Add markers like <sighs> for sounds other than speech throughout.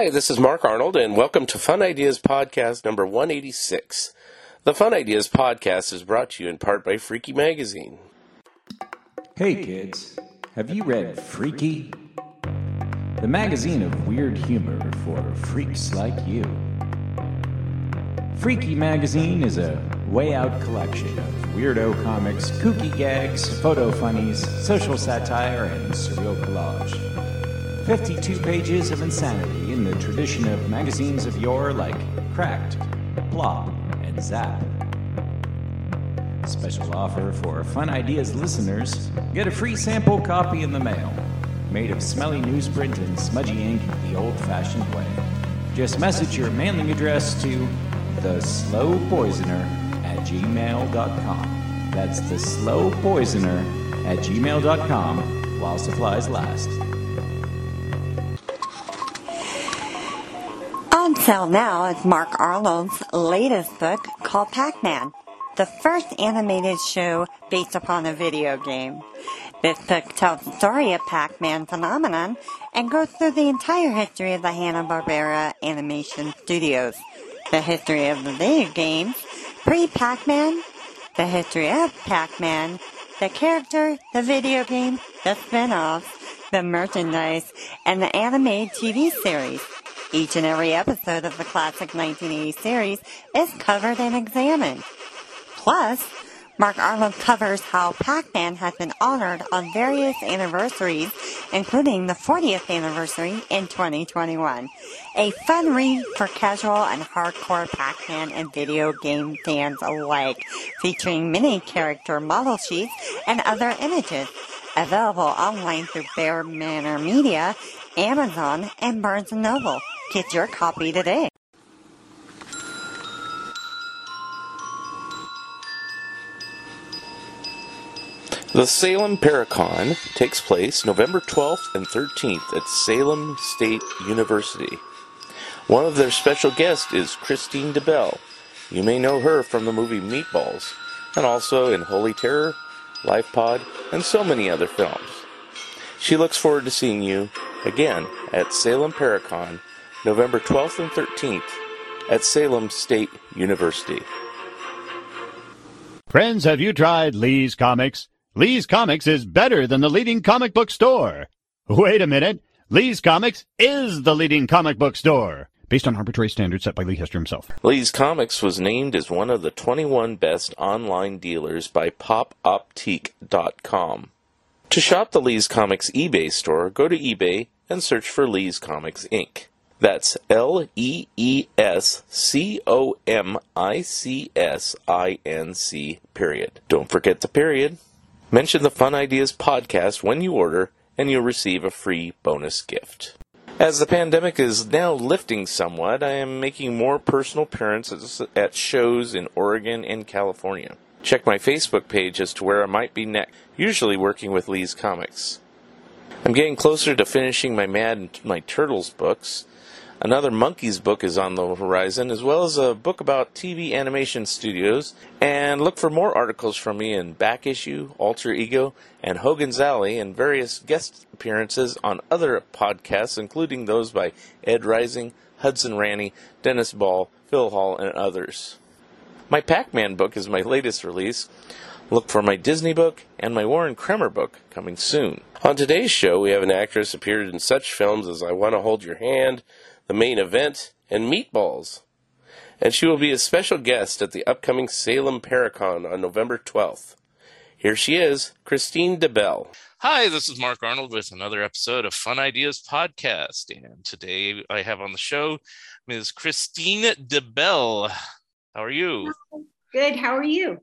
Hi, this is Mark Arnold, and welcome to Fun Ideas Podcast number 186. The Fun Ideas Podcast is brought to you in part by Freaky Magazine. Hey kids, have you read Freaky? The magazine of weird humor for freaks like you. Freaky Magazine is a way out collection of weirdo comics, kooky gags, photo funnies, social satire, and surreal collage. 52 pages of insanity in the tradition of magazines of yore like Cracked, Plop, and Zap. Special offer for Fun Ideas listeners get a free sample copy in the mail, made of smelly newsprint and smudgy ink the old fashioned way. Just message your mailing address to the slow poisoner at gmail.com. That's the slow poisoner at gmail.com while supplies last. Sale now is Mark Arnold's latest book called Pac-Man, the first animated show based upon a video game. This book tells the story of Pac-Man phenomenon and goes through the entire history of the Hanna-Barbera Animation Studios, the history of the video games, pre-Pac-Man, the history of Pac-Man, the character, the video game, the spin-offs, the merchandise, and the animated TV series. Each and every episode of the classic 1980 series is covered and examined. Plus, Mark Arnold covers how Pac-Man has been honored on various anniversaries, including the 40th anniversary in 2021. A fun read for casual and hardcore Pac-Man and video game fans alike, featuring mini character model sheets and other images. Available online through Bear Manor Media, Amazon, and Barnes & Noble. Get your copy today. The Salem Paracon takes place November 12th and 13th at Salem State University. One of their special guests is Kristine DeBell. You may know her from the movie Meatballs, and also in Holy Terror, Life Pod, and so many other films. She looks forward to seeing you again at Salem Paracon November 12th and 13th at Salem State University. Friends, have you tried Lee's Comics? Lee's Comics is better than the leading comic book store. Wait a minute. Lee's Comics is the leading comic book store. Based on arbitrary standards set by Lee Hester himself. Lee's Comics was named as one of the 21 best online dealers by popoptique.com. To shop the Lee's Comics eBay store, go to eBay and search for Lee's Comics Inc. That's L E E S C O M I C S I N C, period. Don't forget the period. Mention the Fun Ideas podcast when you order, and you'll receive a free bonus gift. As the pandemic is now lifting somewhat, I am making more personal appearances at shows in Oregon and California. Check my Facebook page as to where I might be next, usually working with Lee's Comics. I'm getting closer to finishing my Mad and my Turtles books. Another Monkees book is on the horizon, as well as a book about TV animation studios. And look for more articles from me in Back Issue, Alter Ego, and Hogan's Alley, and various guest appearances on other podcasts, including those by Ed Rising, Hudson Ranny, Dennis Ball, Phil Hall, and others. My Pac Man book is my latest release. Look for my Disney book and my Warren Kremer book coming soon. On today's show, we have an actress appeared in such films as I Want to Hold Your Hand, The Main Event, and Meatballs. And she will be a special guest at the upcoming Salem Paracon on November 12th. Here she is, Kristine DeBell. Hi, this is Mark Arnold with another episode of Fun Ideas Podcast. And today I have on the show Ms. Kristine DeBell. How are you? Good. How are you?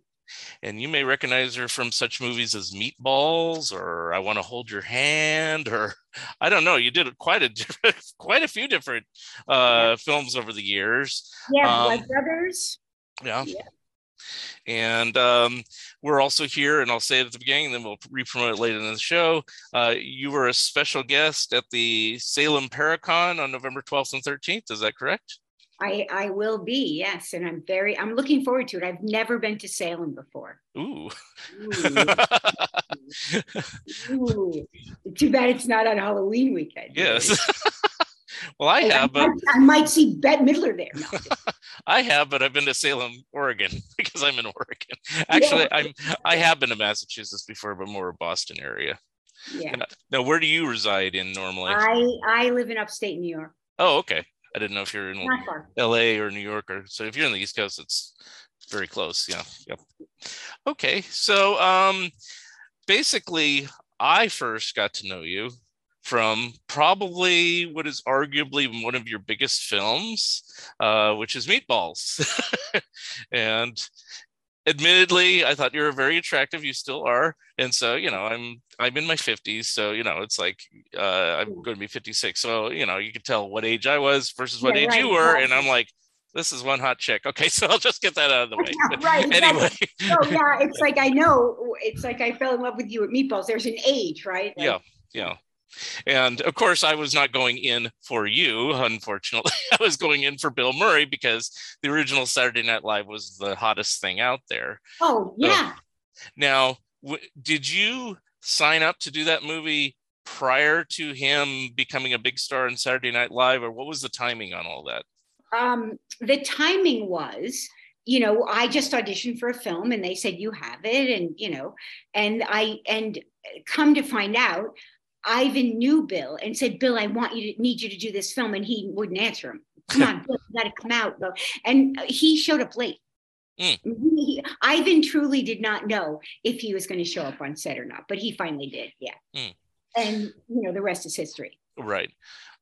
And you may recognize her from such movies as Meatballs or I Want to Hold Your Hand <laughs> or I don't know. You did quite a <laughs> different, quite a few different uh, films over the years. Yeah, Um, Blood Brothers. Yeah. Yeah. And um, we're also here, and I'll say it at the beginning, then we'll re-promote it later in the show. Uh, you were a special guest at the Salem Paracon on November 12th and 13th. Is that correct? I I will be yes, and I'm very I'm looking forward to it. I've never been to Salem before. Ooh. Ooh, <laughs> ooh. Too bad it's not on Halloween weekend. yes. <laughs> well, I have, but I might see Bette Midler there. No, <laughs> I have, but I've been to Salem, Oregon, because I'm in Oregon. Actually, I'm I have been to Massachusetts before, but more Boston area. yeah. Uh, now, where do you reside in normally? I I live in upstate New York. oh, okay. I didn't know if you're in LA or New York or so if you're in the East Coast, it's very close. Yeah. Yep. Okay. So um basically I first got to know you from probably what is arguably one of your biggest films, uh, which is Meatballs. <laughs> and admittedly, I thought you were very attractive. You still are. And so, you know, I'm I'm in my 50s. So, you know, it's like uh, I'm going to be 56. So, you know, you can tell what age I was versus what Yeah, age right, you were. right. And I'm like, this is one hot chick. Okay, <laughs> so I'll just get that out of the <laughs> way. Right, exactly. anyway, Oh yeah, it's like I know. It's like I fell in love with you at Meatballs. There's an age, right? Like, yeah, yeah. And of course, I was not going in for you, unfortunately. <laughs> I was going in for Bill Murray because the original Saturday Night Live was the hottest thing out there. Oh yeah. Now, w- did you sign up to do that movie prior to him becoming a big star in Saturday Night Live, or what was the timing on all that? um, the timing was you know i just auditioned for a film and they said you have it and you know and i and come to find out ivan knew bill and said bill i want you to need you to do this film and he wouldn't answer him <laughs> come on bill you gotta come out and he showed up late Mm. He- ivan truly did not know if he was going to show up on set or not but he finally did yeah Mm. and you know the rest is history Right.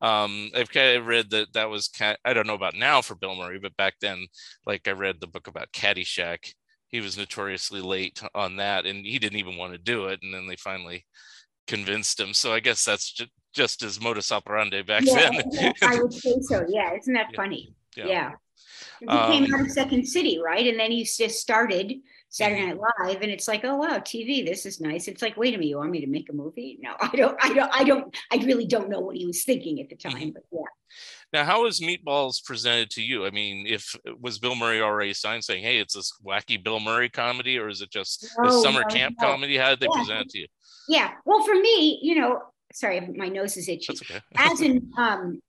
Um, I've kind of read that that was kind. I don't know about now for Bill Murray, but back then, like I read the book about Caddyshack. He was notoriously late on that, and he didn't even want to do it. And then they finally convinced him. So I guess that's just, just his modus operandi back yeah, then. i would say so yeah isn't that <laughs> Yeah. funny Yeah. Yeah. He Um, came out of Second City, right? And then he just started Saturday Mm-hmm. Night Live, and it's like, oh wow, TV, this is nice. It's like, wait a minute, you want me to make a movie? No, I don't, I don't, I don't, I really don't know what he was thinking at the Mm-hmm. time. But yeah, Now, how was Meatballs presented to you? I mean, if was Bill Murray already signed saying, "Hey, it's this wacky Bill Murray comedy," or is it just a No, summer no, camp no. comedy? How did they Yeah. present it to you? Yeah. Well, for me, you know, sorry, my nose is itchy. Okay. <laughs> As an um,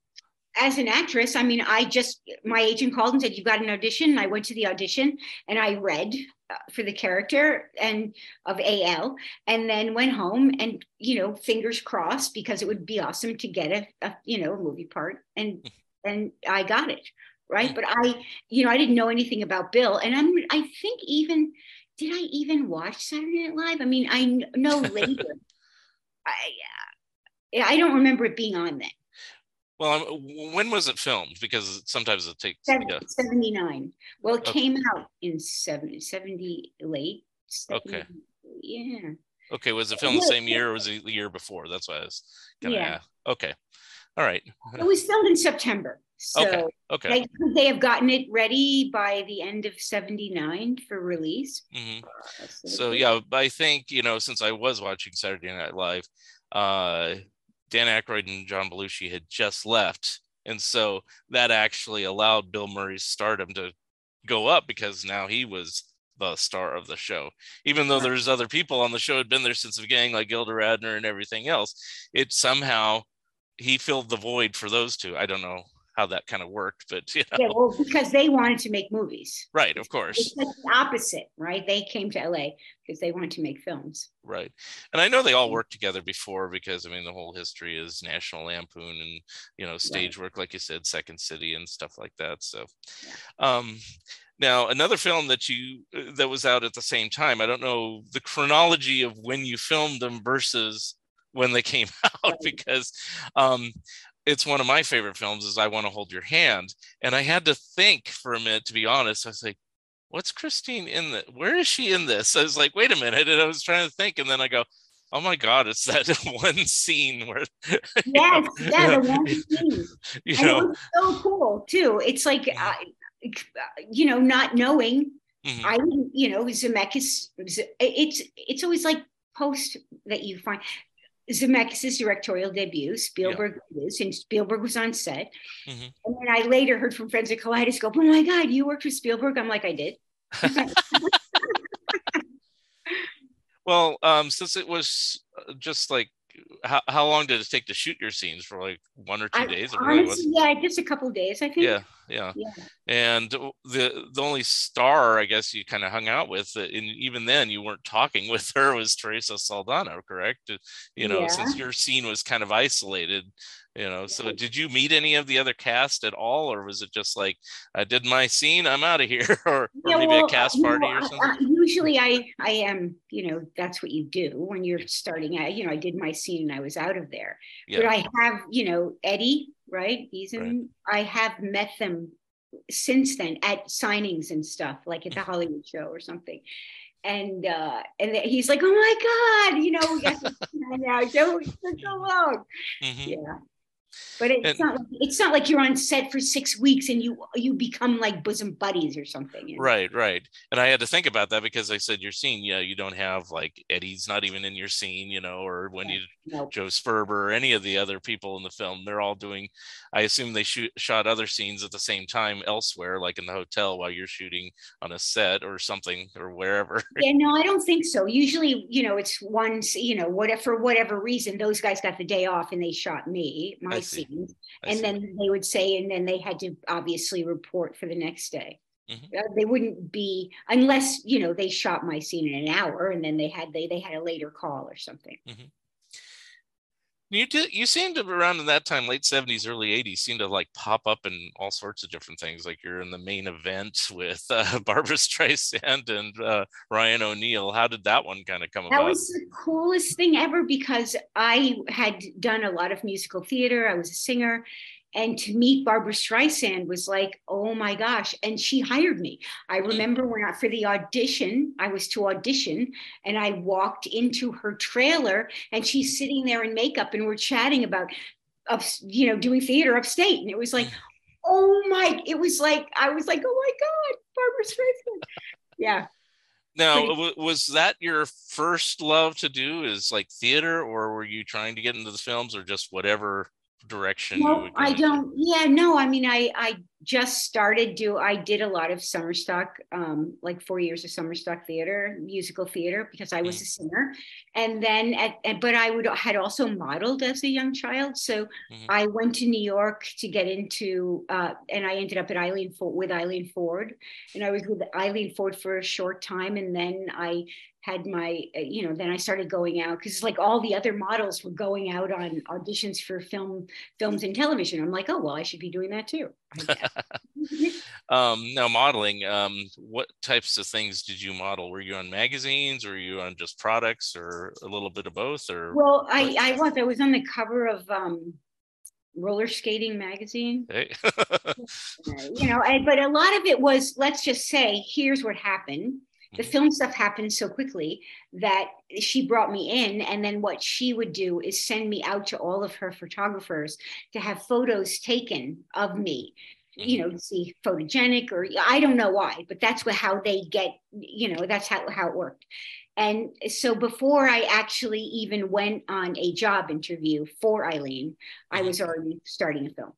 as an actress, I mean, I just my agent called and said, "You've got an audition." And I went to the audition and I read uh, for the character and of AL, and then went home and you know, fingers crossed because it would be awesome to get a, a you know a movie part, and and I got it right. But I, you know, I didn't know anything about Bill, and I'm I think even did I even watch Saturday Night Live? I mean, I know later. <laughs> I I don't remember it being on then. Well, when was it filmed? Because sometimes it takes. Seven- Yeah. 79. Well, it Okay. came out in 70, 70 late. Okay. Yeah. Okay, was it filmed the same year or was it the year before? That's why I was gonna Yeah. ask. Okay. All right. It was filmed in September. So Okay. Okay. could they have gotten it ready by the end of 79 for release? hmm That's So yeah, but I think you know since I was watching Saturday Night Live, uh, Dan Aykroyd and John Belushi had just left, and so that actually allowed Bill Murray's stardom to go up because now he was the star of the show. Even though there's other people on the show had been there since the beginning, like Gilda Radner and everything else, it somehow he filled the void for those two. I don't know how that kind of worked, <laughs> but you know, Yeah, well, because they wanted to make movies. right, of course. It's like the opposite, right? They came to LA because they wanted to make films. Right. And I know they all worked together before because I mean the whole history is National Lampoon and you know stage work like you said Second City and stuff like that. So um now another film that you uh, that was out at the same time. I don't know the chronology of when you filmed them versus when they came <laughs> out because um it's one of my favorite films is I Want to Hold Your Hand and I had to think for a minute to be honest. I was like what's Kristine in the? Where is she in this? I was like, wait a minute, and I was trying to think, and then I go, oh my god, it's that <laughs> one scene where. <laughs> Yes, yeah, the one scene. You and know, it was so cool too. It's like, uh, you know, not knowing. mhm. I you know, Zemeckis. It's it's always like post that you find Zemeckis' directorial debut. Spielberg is, and Spielberg was on set. Mhm. And then I later heard from friends at Kaleidoscope, "Oh my God, you worked with Spielberg!" I'm like, I did. <laughs> Well, um, since it was uh, just like, how, how long did it take to shoot your scenes for like one or two I, days? It really was. honestly, yeah, just a couple days, I think. Yeah, yeah. Yeah. And the the only star I guess you kind of hung out with, uh, and even then you weren't talking <laughs> with her, was Teresa Saldana, correct? You know, since your scene was kind of isolated, you know. So did you meet any of the other cast at all, or was it just like I did my scene, I'm out of here, <laughs> or, or Yeah, maybe well, a cast you know, party or something? I- usually I I am, you know, that's what you do when you're starting out. You know, I did my scene and I was out of there. But I have, you know, Eddie, right? He's in I have met them since then at signings and stuff, like at the Hollywood show or something. And uh and he's like, Oh my God, you know, we got to now so for so long. Mhm. Yeah. But it's And- not it's not like you're on set for six weeks and you you become like bosom buddies or something. you know? Right, right. And I had to think about that because I said your scene, yeah, you don't have like Eddie's not even in your scene, you know, or when you No. Joe Sperber or any of the other people in the film. They're all doing. I assume they shoot shot other scenes at the same time elsewhere, like in the hotel while you're shooting on a set or something or wherever. Yeah, no, I don't think so. Usually, you know, it's one, you know, whatever for whatever reason, those guys got the day off and they shot me, my scenes, and see. then they would say, and then they had to obviously report for the next day. Mhm. Uh, they wouldn't be unless you know they shot my scene in an hour, and then they had they they had a later call or something. You did. You seemed to around in that time, late seventies, early eighties, seem to like pop up in all sorts of different things. Like you're in the main event <laughs> with uh, Barbra Streisand and uh, Ryan O'Neal. How did that one kind of come That about? That was the coolest thing ever because I had done a lot of musical theater. I was a singer. And to meet Barbra Streisand was like, oh my gosh. And she hired me. I remember when I, for the audition, I was to audition and I walked into her trailer and she's sitting there in makeup and we're chatting about, up, you know, doing theater upstate. And it was like, oh my, it was like, I was like, oh my God, Barbra Streisand. Yeah. Now, pretty- was that your first love to do? Is like theater, or were you trying to get into the films, or just whatever direction? you No, I don't. Yeah, no. I mean, I I just started do. I did a lot of summer stock, um, like four years of summer stock theater, musical theater, because I was a singer, and then at, and- but I would had also modeled as a young child. So Mhm. I went to New York to get into, uh, and I ended up at Eileen Ford with Eileen Ford, and I was with Eileen Ford for a short time, and then I had my, uh, you know, then I started going out because like all the other models were going out on auditions for film films and television. I'm like, oh well, I should be doing that too. I. <laughs> Um, now, modeling. Um, what types of things did you model? Were you on magazines? Or were you on just products, or a little bit of both? Or well, I I was I was on the cover of um, roller skating magazine. Hey. <laughs> you know, and, but a lot of it was let's just say here's what happened. The film stuff happened so quickly that she brought me in, and then what she would do is send me out to all of her photographers to have photos taken of me. You know, to see photogenic, or I don't know why, but that's what how they get. You know, that's how how it worked. And so before I actually even went on a job interview for Eileen, I Mhm. was already starting a film.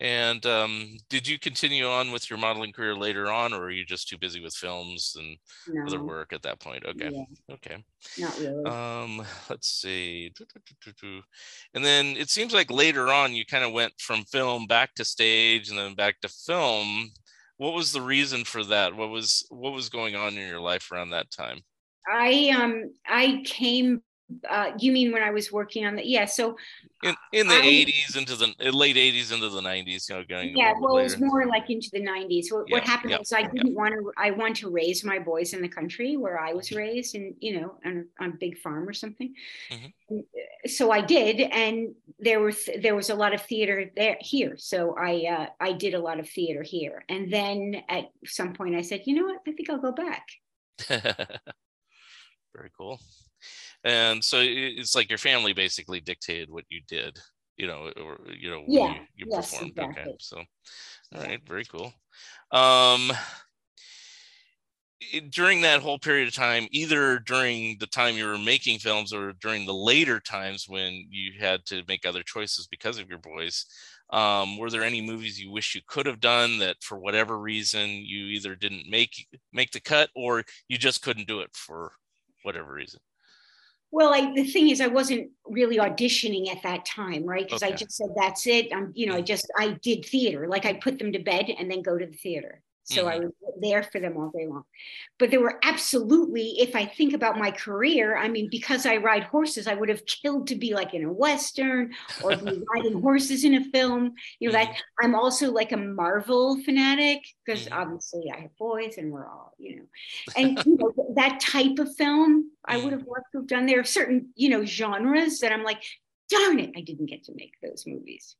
And um, did you continue on with your modeling career later on, or are you just too busy with films and other work at that point? Okay, yeah, okay. not really. Um, let's see. And then it seems like later on you kind of went from film back to stage and then back to film. What was the reason for that? What was what was going on in your life around that time? I um I came uh, you mean when I was working on the? Yeah. So in in the I- 80s into the late 80s into the 90s, you know, going yeah, well, it was more like into the '90s. What, Yeah, what happened yeah, was I didn't want to. I want to raise my boys in the country where I was raised, and you know, on, on a big farm or something. Mhm. Uh, So I did, and there was there was a lot of theater there here. So I uh, I did a lot of theater here, and then at some point I said, you know what, I think I'll go back. <laughs> Very cool. And so it's like your family basically dictated what you did, you know, or you know, Yeah, you, you yes, performed. Okay. So all right, very cool. Um during that whole period of time, either during the time you were making films or during the later times when you had to make other choices because of your boys, um, were there any movies you wish you could have done that for whatever reason you either didn't make make the cut or you just couldn't do it for whatever reason? Well, I, the thing is, I wasn't really auditioning at that time, right? Because I just said, that's it. I'm, you know, I mm-hmm. just, I did theater. Like I put them to bed and then go to the theater. So I mm-hmm. was there for them all day long. But there were absolutely, if I think about my career, I mean, because I ride horses, I would have killed to be like in a Western or be <laughs> riding horses in a film. You know, that mm-hmm. I'm also like a Marvel fanatic because Mhm. obviously I have boys and we're all, you know, and you know, that type of film <laughs> I would mm. have loved to have done. There are certain, you know, genres that I'm like, darn it, I didn't get to make those movies.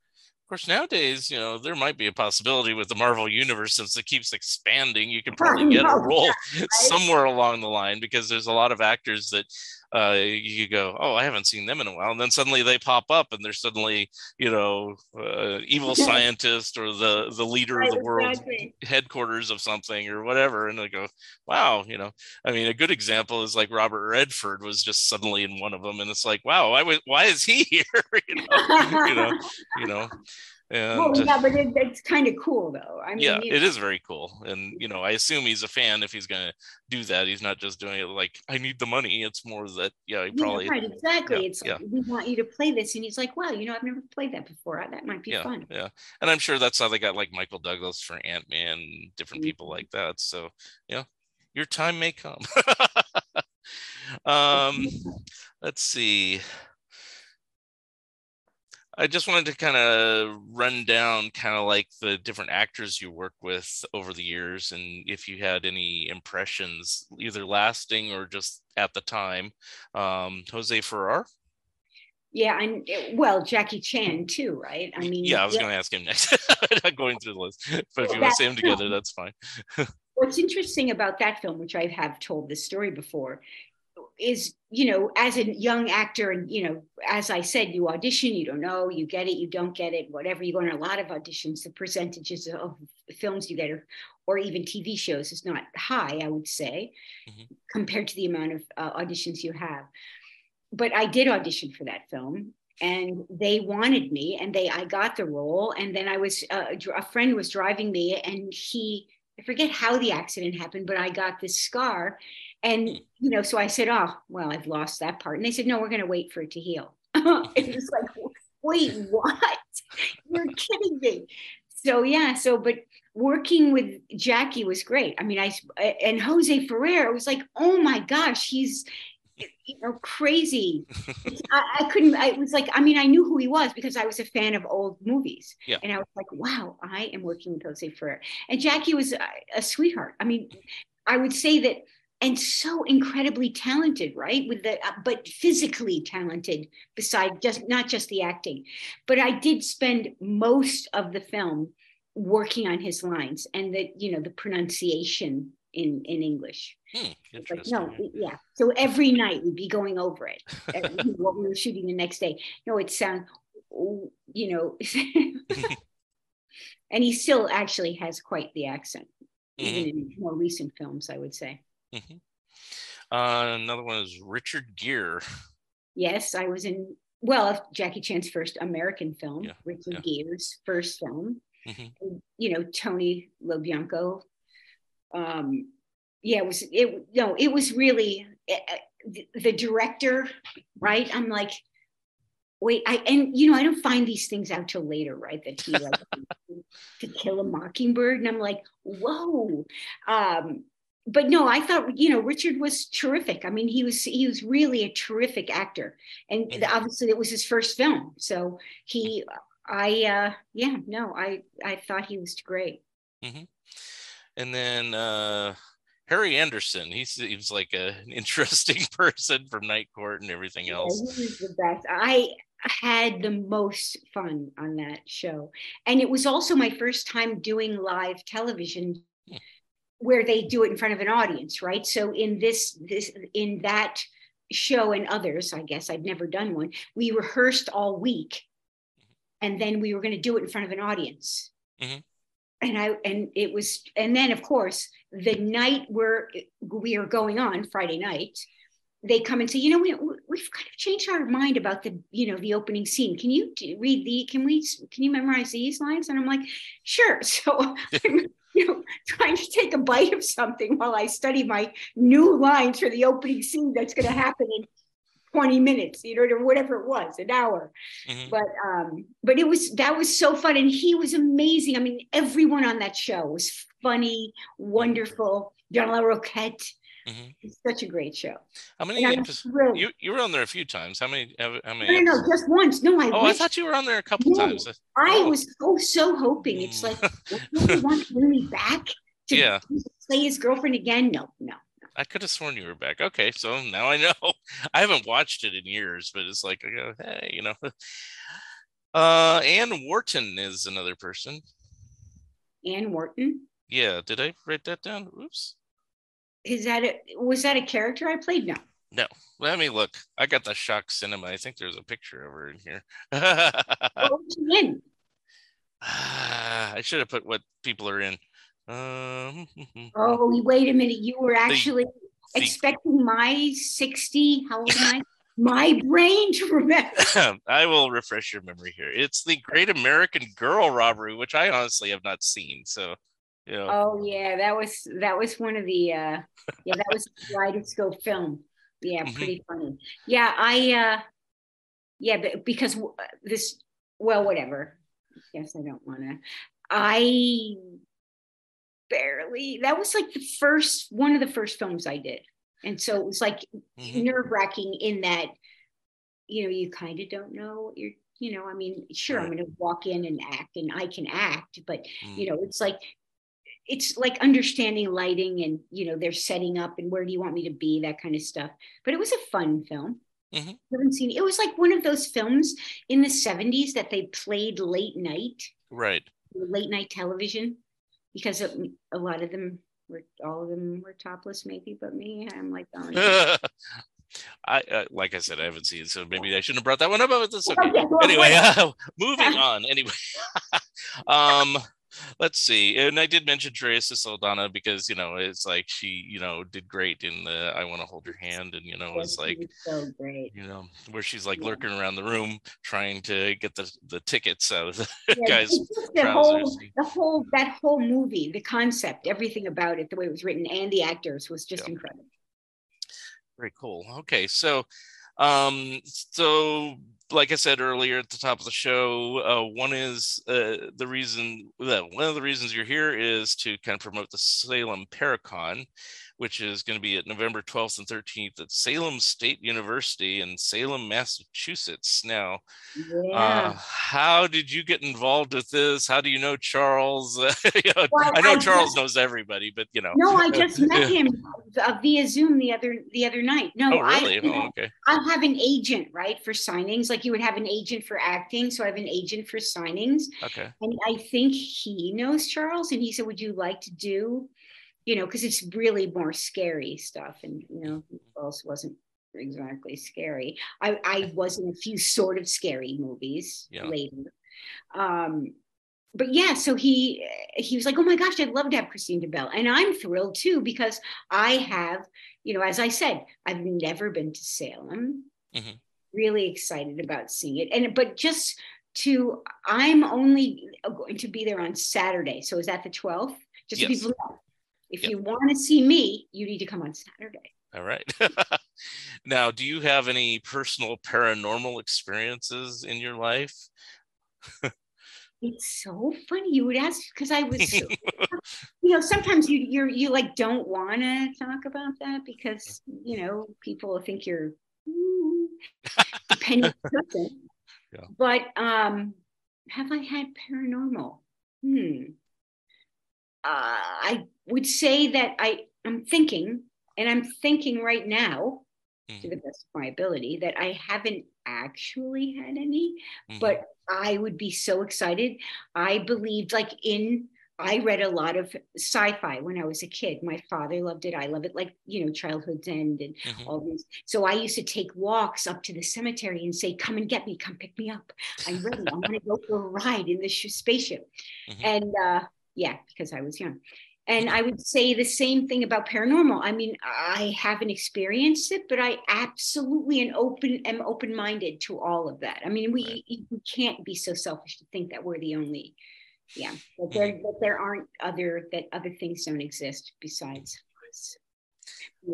Course, nowadays, you know, there might be a possibility with the Marvel universe since it keeps expanding. You can <laughs> oh, probably get a role <laughs> somewhere along the line because there's a lot of actors that uh, you go, oh, I haven't seen them in a while, and then suddenly they pop up and they're suddenly, you know, uh, evil <laughs> scientist or the the leader of the world exactly. headquarters of something or whatever, and they go, wow, you know, I mean, a good example is like Robert Redford was just suddenly in one of them, and it's like, wow, why was why is he <laughs> here? <laughs> you know, you know, you know. And well, yeah, but it, it's kind of cool though. I mean, yeah, you know, is very cool. And you know, I assume he's a fan if he's gonna do that. He's not just doing it like I need the money. It's more that yeah, he yeah, probably right, exactly. yeah, it's yeah. like, we want you to play this, and he's like, "Wow, you know, I've never played that before. That might be yeah, fun." yeah. And I'm sure that's how they got like Michael Douglas for Ant Man, different people Mhm. like that. So yeah, your time may come. <laughs> um, let's see. I just wanted to kind of run down kind of like the different actors you work with over the years and if you had any impressions, either lasting or just at the time. Um, Jose Ferrer. Yeah, and well, Jackie Chan too, right? I mean, Yeah, I was going to ask him next. <laughs> Not going through the list, but if you want to say them together, that's fine. <laughs> what's interesting about that film, which I have told this story before, is you know, as a young actor, and you know, as I said, you audition, you don't know, you get it, you don't get it, whatever. You go on a lot of auditions. The percentages of films you get, or, or even TV shows, is not high, I would say, Mhm. compared to the amount of uh, auditions you have. But I did audition for that film, and they wanted me and they i got the role and then i was uh, a friend was driving me and he i forget how the accident happened but i got this scar and you know so i said oh well i've lost that part. And they said no we're going to wait for it to heal. <laughs> It was like wait what? You're kidding me. So yeah so but working with jackie was great. I mean i and jose ferrer was like oh my gosh he's you know crazy. <laughs> I, I couldn't i was like i mean i knew who he was because i was a fan of old movies. Yeah. and i was like wow i am working with jose ferrer. And jackie was a, a sweetheart. I mean i would say that and so incredibly talented right with the uh, but physically talented beside just not just the acting but i did spend most of the film working on his lines and the you know the pronunciation in in english Hmm, like, no, yeah. So every night we'd be going over it, uh, <laughs> what we were shooting the next day. No, it sound, you know, <laughs> <laughs> and he still actually has quite the accent, Mhm, even in more recent films, I would say. Mhm. Uh, another one is Richard Gere. Yes, I was in, well, Jackie Chan's first American film, Yeah, Richard yeah. Gere's first film, Mhm. you know, Tony LoBianco. Um, yeah, it was, it, no, it was really uh, the, the director, right? I'm like, wait, I, and you know, I don't find these things out till later, right? That he like <laughs> to kill a mockingbird. And I'm like, whoa. Um, but no, I thought you know Richard was terrific. I mean, he was he was really a terrific actor, and obviously it was his first film, so he, I, uh, yeah, no, I I thought he was great. And then uh, Harry Anderson, he seems like a, an interesting <laughs> person from Night Court and everything Yeah, else. he was the best. I had the most fun on that show, and it was also my first time doing live television, Hmm. Where they do it in front of an audience, right? So in this this in that show and others, I guess I'd never done one. We rehearsed all week, and then we were going to do it in front of an audience. Mhm. And I and it was and then of course the night where we are going on Friday night, they come and say, you know, we, we've kind of changed our mind about the, you know, the opening scene. Can you read the, can we, can you memorize these lines? And I'm like, sure. <laughs> So <laughs> <laughs> you know, trying to take a bite of something while I study my new lines for the opening scene that's going to happen in 20 minutes, you know, or whatever it was, an hour. Mhm. But, um, but it was, that was so fun. And he was amazing. I mean, everyone on that show was funny, wonderful. John Larroquette. Mhm. It's such a great show. How many? Episodes- thrilled. You you were on there a few times. How many? How, many? No, no, just once. No, I Oh, I thought you were on there a couple No. times. I Oh. was so so hoping. It's like, don't you want Louis back <laughs> to Yeah. play his girlfriend again? No, no. I could have sworn you were back. Okay, so now I know. <laughs> I haven't watched it in years, but it's like, I go, hey, you know. <laughs> Uh, Ann Wharton is another person. Anne Wharton. Yeah, did I write that down? Oops. Is that a was that a character I played? No. No. Let me look. I got the shock cinema. I think there's a picture of her in here. What was she in? I should have put what people are in. Um, <laughs> Oh, wait a minute. You were actually the- expecting my 60. How old am I? my brain to remember. <laughs> I will refresh your memory here. It's the Great American Girl Robbery, which I honestly have not seen. So, know, Oh yeah, that was that was one of the uh yeah, that was a kaleidoscope film. Yeah, Mhm. pretty funny. Yeah, I uh yeah, but because this well, whatever. Yes, I don't want to. I barely. That was like the first one of the first films I did, and so it was like mhm. nerve wracking in that you know you kind of don't know what you're. You know, I mean, sure, I'm going to walk in and act, and I can act, but Mm. you know, it's like it's like understanding lighting and you know they're setting up and where do you want me to be that kind of stuff but it was a fun film Mhm. haven't seen it was like one of those films in the 70s that they played late night right. late night television because a, a lot of them were all of them were topless maybe but me i'm like oh. <laughs> I uh, like I said, I haven't seen it, so maybe I shouldn't have brought that one up. But that's. Okay, <laughs> Anyway, uh, <laughs> moving on. Anyway, um, let's see. And I did mention Teresa Saldana because you know it's like she you know did great in the "I Want to Hold Your Hand" and you know it's like so great you know where she's like Yeah. lurking around the room trying to get the the tickets out of the <laughs> Yeah, guys. the whole, the whole, that whole movie, the concept, everything about it, the way it was written, and the actors was just Yeah. incredible. Very cool. Okay, so um so like I said earlier at the top of the show, uh, one is uh, the reason that one of the reasons you're here is to kind of promote the Salem Paracon, which is going to be at November 12th and 13th at Salem State University in Salem, Massachusetts. Now, Yeah. uh, how did you get involved with this? How do you know Charles? You <laughs> know, Well, I know I- Charles knows everybody, but you know. no, I just met <laughs> him uh, via Zoom the other the other night. No, Oh, really? I, Oh, okay. I have an agent, right, for signings. Like you would have an agent for acting, so I have an agent for signings. Okay. And I think he knows Charles, and he said, "Would you like to do, you know, because it's really more scary stuff." And you know, Charles wasn't exactly scary. I I was in a few sort of scary movies Yeah. later. Um, but yeah, so he he was like, "Oh my gosh, I'd love to have Kristine DeBell," and I'm thrilled too because I have, you know, as I said, I've never been to Salem. Mhm. Really excited about seeing it, and but just to, I'm only going to be there on Saturday. So is that the 12th? Just Yes. people know. If Yep. you want to see me, you need to come on Saturday. All right. <laughs> now, do you have any personal paranormal experiences in your life? It's so funny you would ask because I was, so, <laughs> you know, sometimes you you're you like don't want to talk about that because you know people think you're mm, <laughs> depending on the person. Yeah. But um, have I had paranormal? Hmm. Uh, I would say that I I'm thinking, and I'm thinking right now, to Mhm, the best of my ability, that I haven't actually had any mhm, but I would be so excited. I believed like in I read a lot of sci-fi when I was a kid. My father loved it. I love it, like you know, Childhood's End and mhm. all these. So I used to take walks up to the cemetery and say, "Come and get me. Come pick me up. I'm ready. I want to go for a ride in this sh- spaceship." Mhm. And uh, yeah, because I was young. And I would say the same thing about paranormal. I mean, I haven't experienced it, but I absolutely and open am open-minded to all of that. I mean, we we can't be so selfish to think that we're the only, yeah, that there that there aren't other that other things don't exist besides us.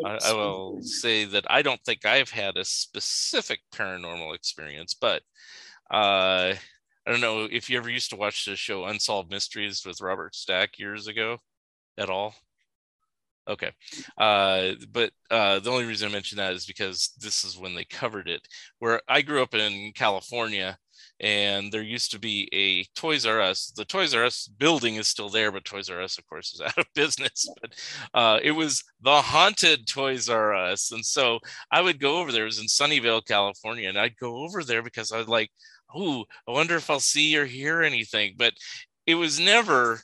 I, I will say that I don't think I've had a specific paranormal experience, but uh, I don't know if you ever used to watch the show Unsolved Mysteries with Robert Stack years ago at all. Okay. Uh, but uh, the only reason I mention that is because this is when they covered it. Where I grew up in California, and there used to be a Toys R Us. The Toys R Us building is still there, but Toys R Us, of course, is <laughs> out of business. But uh, it was the haunted Toys R Us, and so I would go over there. It was in Sunnyvale, California, and I'd go over there because I was like, "Oh, I wonder if I'll see or hear anything." But it was never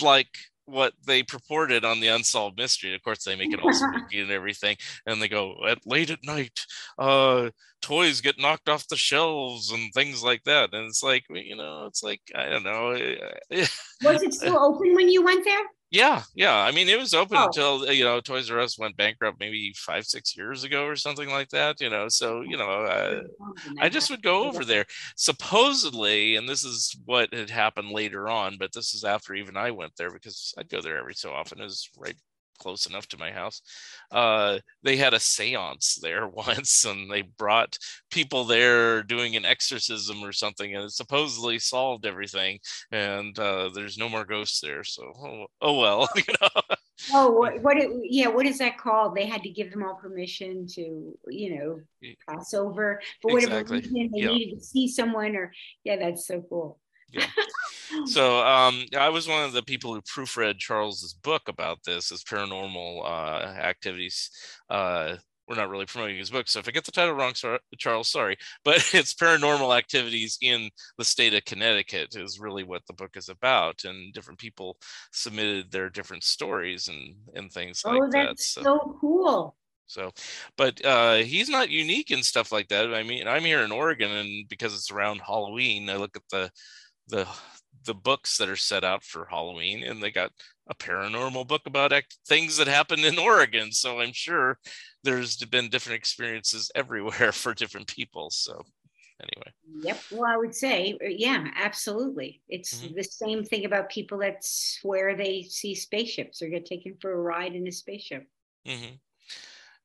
like what they purported on the unsolved mystery. Of course, they make it all <laughs> spooky and everything, and they go at late at night, uh, toys get knocked off the shelves and things like that. And it's like, you know, it's like I don't know. eh, Was it still <laughs> open when you went there? Yeah, yeah. I mean, it was open Oh. until you know Toys R Us went bankrupt maybe five, six years ago or something like that. You know, so you know, uh, I just would go over there. Supposedly, and this is what had happened later on, but this is after even I went there because I'd go there every so often. It was right close enough to my house. Uh, they had a seance there <laughs> once, and they brought people there doing an exorcism or something, and it supposedly solved everything. And uh, there's no more ghosts there, so oh, oh well, <laughs> you know. Oh, what, what it, yeah, what is that called? They had to give them all permission to, you know, pass over for whatever Exactly, reason they yeah. needed to see someone or yeah, that's so cool. Yeah. So um, I was one of the people who proofread Charles's book about this, his paranormal uh, activities. Uh, we're not really promoting his book, so if I get the title wrong, sorry, Charles, sorry. <laughs> But it's paranormal activities in the state of Connecticut is really what the book is about, and different people submitted their different stories and and things like that. oh, that's So. so cool. So, but uh, he's not unique in stuff like that. I mean, I'm here in Oregon, and because it's around Halloween, I look at the the the books that are set out for Halloween, and they got a paranormal book about act- things that happened in <laughs> Oregon. So I'm sure there's been different experiences <laughs> everywhere for different people. So anyway, Yep. Well, I would say, uh, yeah, absolutely. It's Mhm. the same thing about people that swear they see spaceships or get taken for a ride in a spaceship. hmm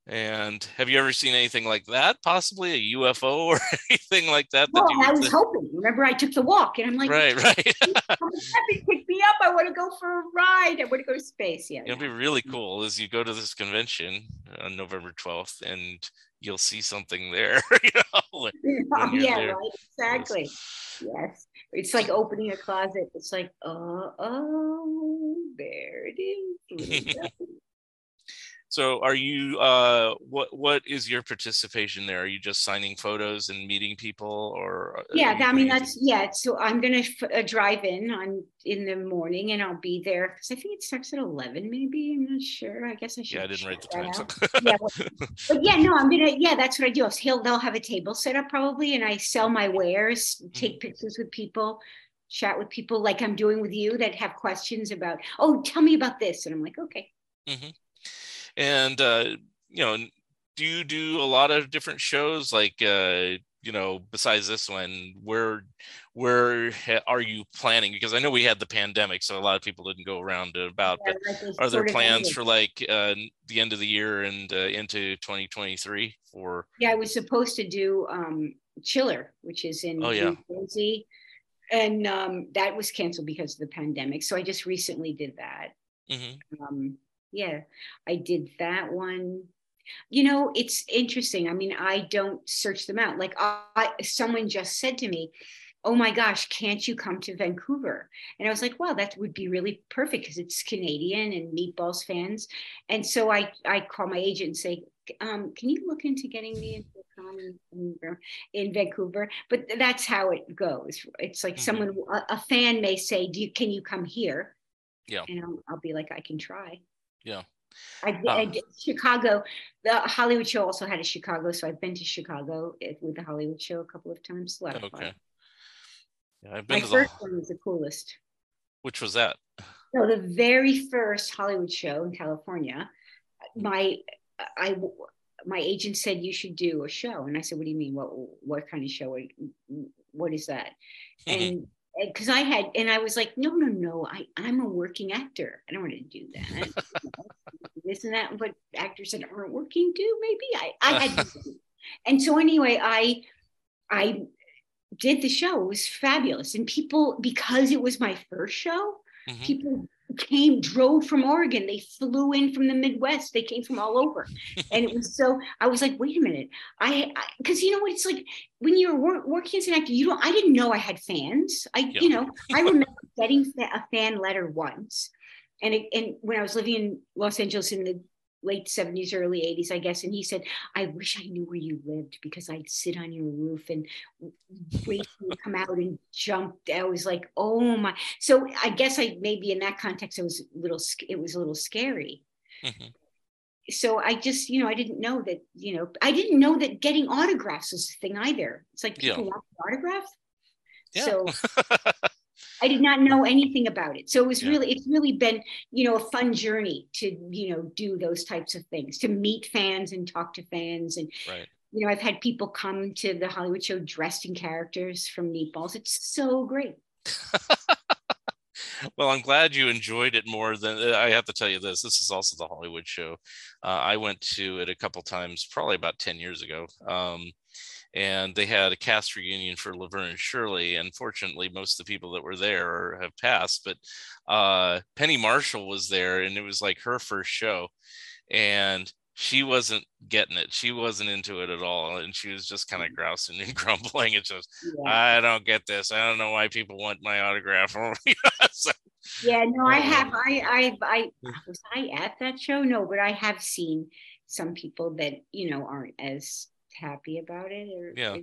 and have you ever seen anything like that? Possibly a UFO <laughs> or anything like that? that Well, you I was think- hoping. Remember, I took the walk, and I'm like, right, right. <laughs> "Come pick me up. I want to go for a ride. I want to go to space. Yeah. It'll be really cool as you go to this convention on November 12th and you'll see something there. <laughs> you know, <laughs> when yeah, there. right. Exactly. Yes. It's like opening a closet. It's like, oh, oh, there it is. So are you uh what what is your participation there? Are you just signing photos and meeting people or uh, yeah, I mean that's yeah. So I'm gonna f- uh, drive in on in the morning, and I'll be there because I think it starts at eleven. Maybe I'm not sure. I guess I should. Yeah, I didn't write the time. so- <laughs> yeah, well, but yeah, no, I'm gonna. Yeah, that's what I do. He'll they'll have a table set up probably, and I sell my wares, take pictures with people, chat with people like I'm doing with you that have questions about. Oh, tell me about this, and I'm like, okay. Mhm. And uh, you know, do you do a lot of different shows like uh, you know, besides this one, where where are you planning? Because I know we had the pandemic, so a lot of people didn't go around about. Yeah, But like are there plans ended. for like uh, the end of the year and uh, into 2023 for? Yeah, I was supposed to do um Chiller, which is in Oh, yeah. New Jersey. and um, that was canceled because of the pandemic. So I just recently did that. Mhm. Um, yeah, I did that one. You know, it's interesting. I mean, I don't search them out. Like, I, someone just said to me, "Oh my gosh, can't you come to Vancouver?" And I was like, "Well, that would be really perfect because it's Canadian and Meatballs fans." And so I, I call my agent and say, um, "Can you look into getting me into a con in, in, Vancouver?" But that's how it goes. It's like Mhm. someone, a, a fan may say, "Do you, can you come here?" Yeah. and I'll, I'll be like, "I can try." Yeah. I, did- I Um, did Chicago. The Hollywood show also had a Chicago, so I've been to Chicago with the Hollywood show a couple of times. A of fun. Yeah, I've My been to the. first one was the coolest. Which was that? So the very first Hollywood show in California, my I my agent said you should do a show, and I said, "What do you mean? What what kind of show? What is that?" And because I had, and I was like, "No, no, no! I I'm a working actor. I don't want to do that. this and <laughs> that." But actors that aren't working do maybe. I I had, <laughs> and so anyway, I I did the show. It was fabulous, and people because it was my first show Mhm. people came drove from oregon. They flew in from the midwest. They came from all over. <laughs> And it was so i was like wait a minute. I because you know what? It's like when you're wor- working as an actor you don't i didn't know i had fans. I Yeah. you know i <laughs> remember getting a fan letter once. And it, and when i was living in los angeles in the late 70s early 80s i guess and he said i wish i knew where you lived because i'd sit on your roof and wait for you to come out and jump i was like oh my so i guess i maybe in that context it was a little it was a little scary Mhm. so i just you know i didn't know that you know i didn't know that getting autographs was a thing either it's like Yeah. want an autograph Yeah. so <laughs> i did not know anything about it so it was Yeah. really it's really been you know a fun journey to you know do those types of things to meet fans and talk to fans and right. you know i've had people come to the hollywood show dressed in characters from meatballs it's so great <laughs> well, I'm glad you enjoyed it more than I have to tell you this. This is also the Hollywood show. Uh, I went to it a couple times, probably about 10 years ago. Um, and they had a cast reunion for Laverne and Shirley. Unfortunately, most of the people that were there have passed, but uh, Penny Marshall was there, and it was like her first show. And she wasn't getting it. She wasn't into it at all. And she was just kind of grousing and <laughs> grumbling. It's just, yeah, I don't get this. I don't know why people want my autograph. <laughs> So, yeah no i have i i i was i at that show no but i have seen some people that you know aren't as happy about it or Yeah.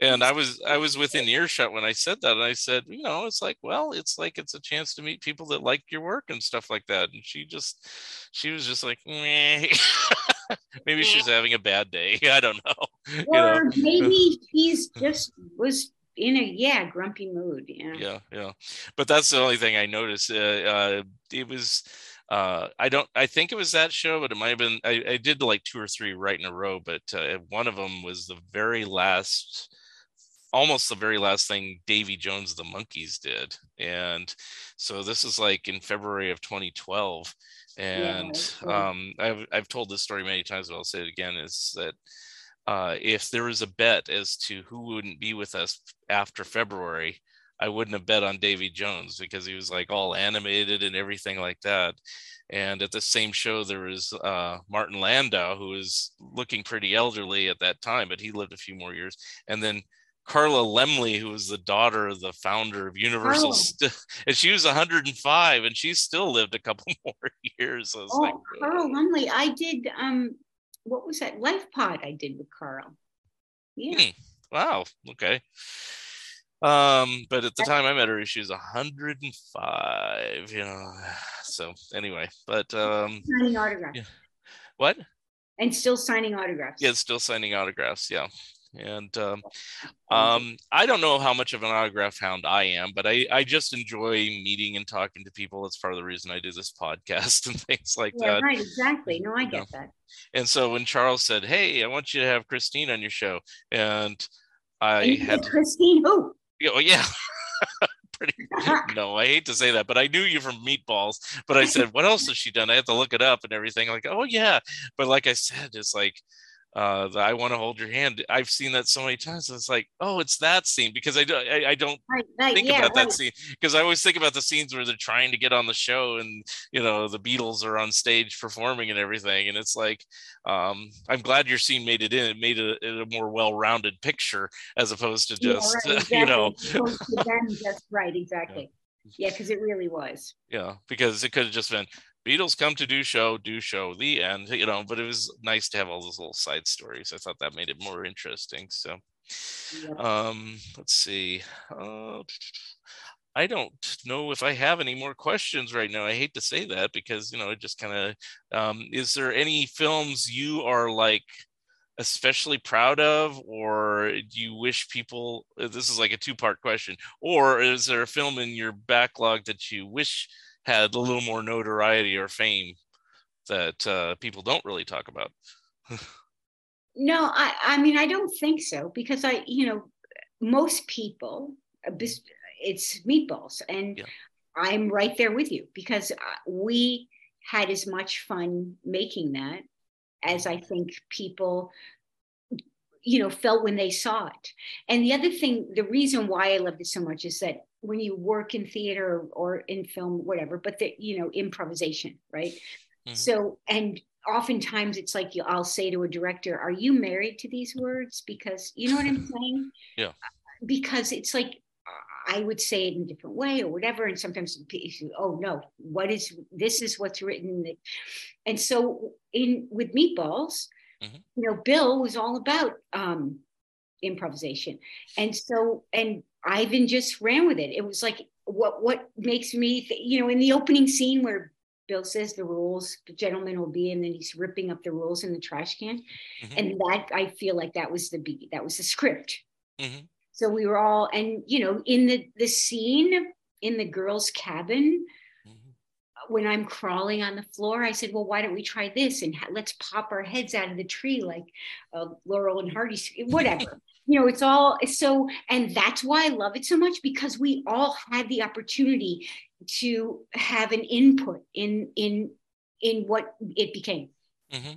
and I was I was within earshot when I said that. And I said, you know, it's like, well, it's like it's a chance to meet people that like your work and stuff like that. And she just she was just like, <laughs> maybe she's having a bad day. <laughs> I don't know. <laughs> You know? or maybe he's just was in a yeah grumpy mood yeah yeah yeah but that's the only thing i noticed uh, uh it was uh i don't i think it was that show but it might have been i, I did like two or three right in a row but uh, one of them was the very last almost the very last thing davy jones the monkees did and so this is like in february of 2012 and cool. um I've, I've told this story many times but i'll say it again is that uh, if there was a bet as to who wouldn't be with us after February, I wouldn't have bet on Davy Jones because he was like all animated and everything like that. And at the same show, there was uh, Martin Landau, who was looking pretty elderly at that time, but he lived a few more years. And then Carla Laemmle, who was the daughter of the founder of Universal, Oh. st- <laughs> and she was 105, and she still lived a couple <laughs> more years. Oh like, carl laemmle i did um what was that life pod i did with carl yeah Hmm. Wow. Okay. Um, but at the time I met her, she was 105, you know. <sighs> So anyway, but um signing autographs Yeah. what? and still signing autographs Yeah, still signing autographs, yeah. And um, um I don't know how much of an autograph hound I am, but I, I just enjoy meeting and talking to people. That's part of the reason I do this <laughs> podcast and things like yeah that. right exactly no i get that And so when Charles said, Hey, I want you to have Kristine on your show, and I had <laughs> kristine who Oh yeah. <laughs> Pretty <laughs> no, I hate to say that, but I knew you from Meatballs. But I said, what else has she done? I had to look it up and everything. Like, oh yeah. But like I said, it's like uh the i want to hold your hand i've seen that so many times it's like oh it's that scene because i don't I, I don't Right, right, think yeah, about right. that scene because i always think about the scenes where they're trying to get on the show and you know the beatles are on stage performing and everything and it's like um i'm glad your scene made it in it made it a, a more well-rounded picture as opposed to Yeah, just <laughs> you know exactly. To them just right, <laughs> exactly. Yeah, because it really was. yeah because it could have just been beatles come to do show do show the end you know but it was nice to have all those little side stories. I thought that made it more interesting so um let's see uh, i don't know if i have any more questions right now. I hate to say that because you know it just kind of um is there any films you are like especially proud of or do you wish people this is like a two part question or is there a film in your backlog that you wish had a little more notoriety or fame that uh, people don't really talk about No, I, I mean, I don't think so because I, you know, most people, it's meatballs. And Yeah. I'm right there with you because uh, we had as much fun making that as I think people, you know, felt when they saw it. And the other thing, the reason why I loved it so much is that when you work in theater or in film, whatever, but the, you know, improvisation, right? Mhm. So, and oftentimes it's like you, I'll say to a director, "Are you married to these words?" Because you know what I'm <laughs> saying. Yeah. Because it's like I would say it in a different way or whatever, and sometimes oh no, what is this? Is what's written? And so in with meatballs, Mhm. you know, Bill was all about um, improvisation, and so and Ivan just ran with it. It was like what what makes me, th- you know, in the opening scene where Bill says the rules, the gentleman will be, and then he's ripping up the rules in the trash can. Mhm. And that I feel like that was the beat, that was the script. Mhm. So we were all, and you know, in the the scene in the girls' cabin, Mm-hmm. when I'm crawling on the floor, I said, "Well, why don't we try this and ha- let's pop our heads out of the tree like uh, Laurel and Hardy, whatever." You know, it's all so, and that's why I love it so much because we all had the opportunity to have an input in in in what it became. hmm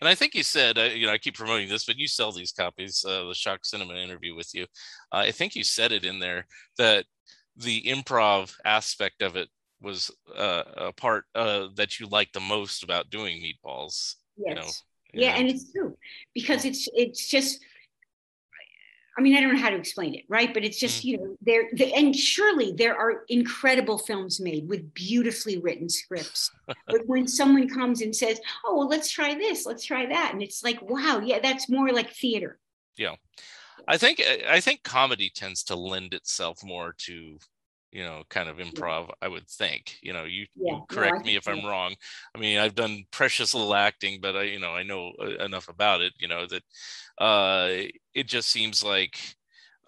And I think you said, uh, you know, I keep promoting this, but you sell these copies, uh, the Shock Cinema interview with you. Uh, I think you said it in there that the improv aspect of it was uh, a part uh, that you liked the most about doing meatballs. Yes. You know, yeah and it's true because it's it's just i mean i don't know how to explain it right? But it's just mm. you know there the, and surely there are incredible films made with beautifully written scripts. <laughs> But when someone comes and says oh well let's try this let's try that and it's like wow yeah that's more like theater. Yeah. I think I think comedy tends to lend itself more to, you know, kind of improv. I would think. You know, you, Yeah, you no, correct me if I'm wrong. I mean, I've done precious little acting, but I, you know, I know uh, enough about it. You know that uh, it just seems like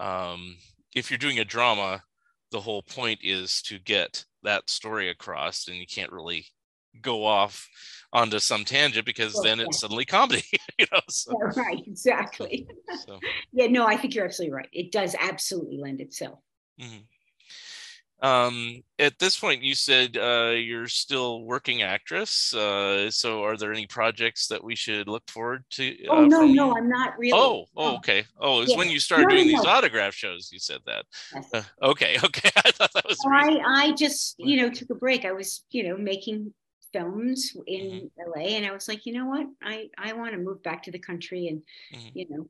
um, if you're doing a drama, the whole point is to get that story across, and you can't really go off onto some tangent because Well, then yeah. it's suddenly comedy. <laughs> You know, so, Yeah, right exactly so. <laughs> yeah no i think you're absolutely right it does absolutely lend itself Mhm. Um, at this point, you said uh, you're still working actress. Uh, so, are there any projects that we should look forward to? oh uh, no from no you? i'm not really Oh, oh, okay. Oh, it's Yeah. when you started No, no, doing these autograph shows. You said that. Yes. Uh, okay, <laughs> okay. I thought that was. I, I just, you know, took a break. I was, you know, making films in LA and I was like, you know what? I, I want to move back to the country and, Mhm. you know,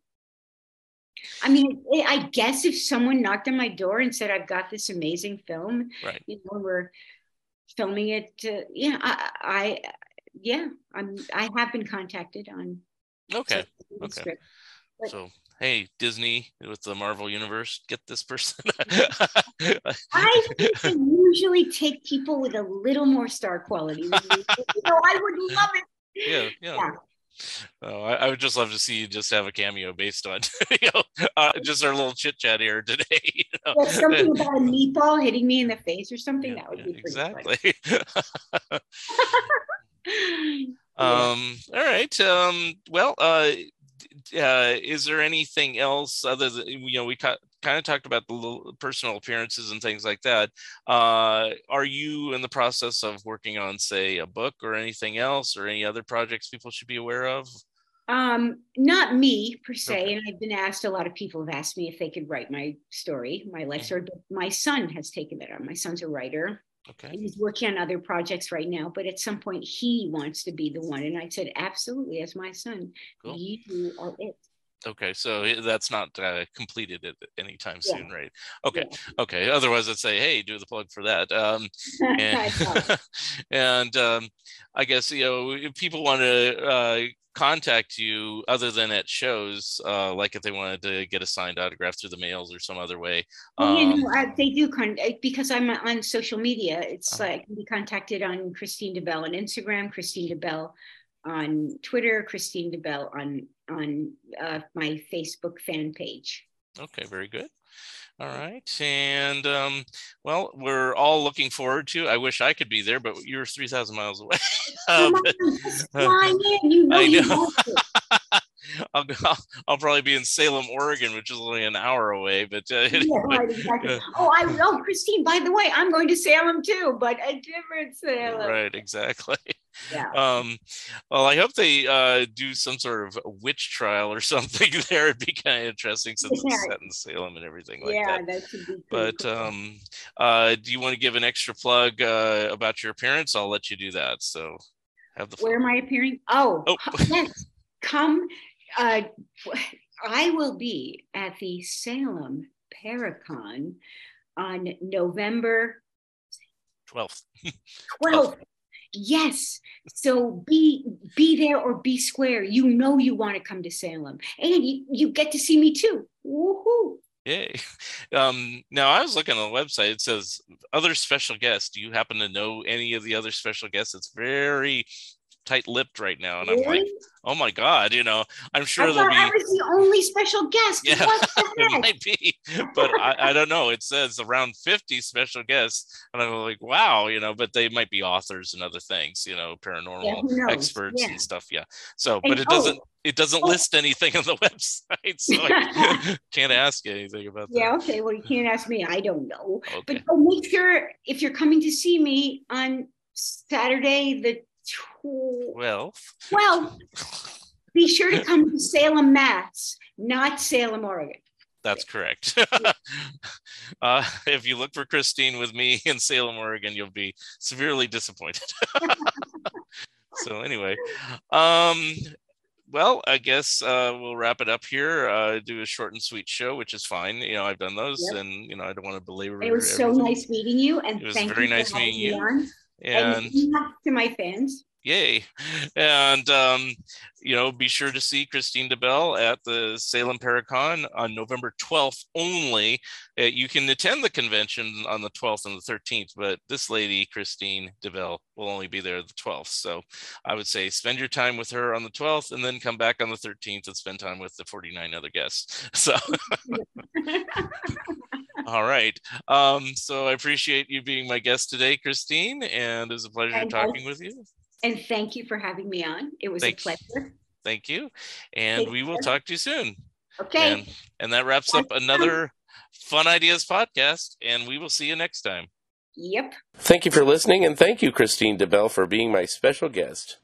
I mean, I I guess if someone knocked on my door and said, I've got this amazing film, Right. you know, we're filming it, uh, yeah, I, I, yeah, I'm, I have been contacted on. Okay. okay. script. but- So, hey, Disney with the Marvel Universe, get this person. <laughs> I usually take people with a little more star quality. than me. you know, I would love it. yeah, yeah. Yeah. Oh, I, I would just love to see you just have a cameo based on, <laughs> you know, uh, just our little chit chat here today. <laughs> You know? Yeah, something <laughs> about a meatball hitting me in the face or something. Yeah, that would yeah, be pretty exactly. um, all right. Um, well, uh, uh, is there anything else other than you know we kind of talked about the little personal appearances and things like that? Uh, are you in the process of working on, say, a book or anything else, or any other projects people should be aware of? Um, not me per se, okay. and I've been asked. A lot of people have asked me if they could write my story, my life story. But my son has taken that on. My son's a writer. Okay. He's working on other projects right now, but at some point he wants to be the one. And I said, absolutely, as my son, cool. you are it. Okay, so that's not uh, completed at anytime yeah. soon, right? Okay, yeah. okay. Otherwise, I'd say, hey, do the plug for that. Um, <laughs> and <laughs> and um, I guess you know if people want to uh, contact you other than at shows, uh, like if they wanted to get a signed autograph through the mails or some other way. Um, you know, I, they do con- because I'm on social media. It's uh, I can be contacted on Kristine DeBell on Instagram, Kristine DeBell on Twitter, Kristine DeBell on on uh, my Facebook fan page. Okay, very good. All right. And um, well, we're all looking forward to. I wish I could be there, but you're 3,000 miles away. <laughs> uh, uh, <laughs> in. You know I know. <laughs> I'll, I'll, I'll, probably be in Salem, Oregon, which is only an hour away. But uh, yeah, right, exactly. oh, I oh, Kristine. By the way, I'm going to Salem too, but a different Salem. Right, exactly. Yeah. Um, well, I hope they uh, do some sort of witch trial or <laughs> something there. It'd be kind of interesting since yeah. it's set in Salem and everything like yeah, that. that should be but cool. um, uh, do you want to give an extra plug uh, about your appearance? I'll let you do that. So have the. Where am I appearing? Oh, oh. yes. Come. Uh, <laughs> I will be at the Salem Paracon on November 12th. 12th. <laughs> Yes. So be be there or be square. You know you want to come to Salem. And you, you get to see me too. Woohoo. Yay. <laughs> Um, now I was looking on the website. It says other special guests. Do you happen to know any of the other special guests? It's very tight-lipped right now, and really? I'm like, oh my god, you know, I'm sure I there'll be. I was the only special guest. <laughs> Yeah, it <laughs> might be, but I, I don't know. It says around 50 special guests, and I'm like, wow, you know, but they might be authors and other things, you know, paranormal yeah, experts yeah. and stuff. Yeah. So, and, but it oh, doesn't. Oh, it doesn't oh. list anything on the <laughs> website, so I can't ask anything about that. Yeah, okay. Well, you can't ask me. I don't know. Okay. But oh, make sure if you're coming to see me on Saturday, the 12. Well, <laughs> be sure to come to Salem, Mass, not Salem, Oregon. That's correct. <laughs> uh, if you look for Kristine with me in Salem, Oregon, you'll be severely disappointed. <laughs> so anyway, um, well, I guess uh, we'll wrap it up here. Uh, do a short and sweet show, which is fine. You know, I've done those, yep. and you know, I don't want to belabor. It was everything. so nice meeting you, and it was thank very you nice meeting you. On and, and to my fans yay. And um, you know be sure to see kristine debell at the salem paracon on november 12th only. Uh, you can attend the convention on the 12th and the 13th but this lady kristine debell will only be there the 12th so i would say spend your time with her on the 12th and then come back on the 13th and spend time with the 49 other guests. <laughs> So <laughs> All right. Um, so I appreciate you being my guest today, Kristine, and it was a pleasure talking with you. And thank you for having me on. It was thank, a pleasure. Thank you. And thank we will you. talk to you soon. Okay. And, and that wraps up another Fun Ideas podcast, and we will see you next time. Yep. Thank you for listening, and thank you, Kristine DeBell, for being my special guest.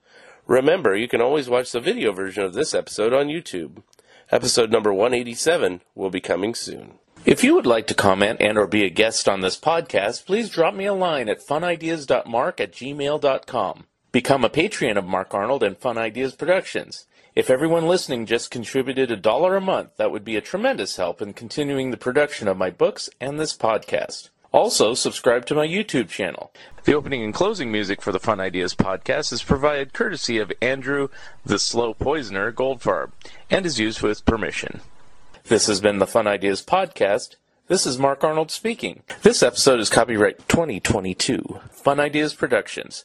Remember, you can always watch the video version of this episode on YouTube. Episode number 187 will be coming soon. If you would like to comment and or be a guest on this podcast, please drop me a line at funideas.mark at gmail.com. Become a patron of Mark Arnold and Fun Ideas Productions. If everyone listening just contributed a dollar a month, that would be a tremendous help in continuing the production of my books and this podcast. Also, subscribe to my YouTube channel. The opening and closing music for the Fun Ideas podcast is provided courtesy of Andrew the Slow Poisoner Goldfarb and is used with permission. This has been the Fun Ideas Podcast. This is Mark Arnold speaking. This episode is copyright 2022. Fun Ideas Productions.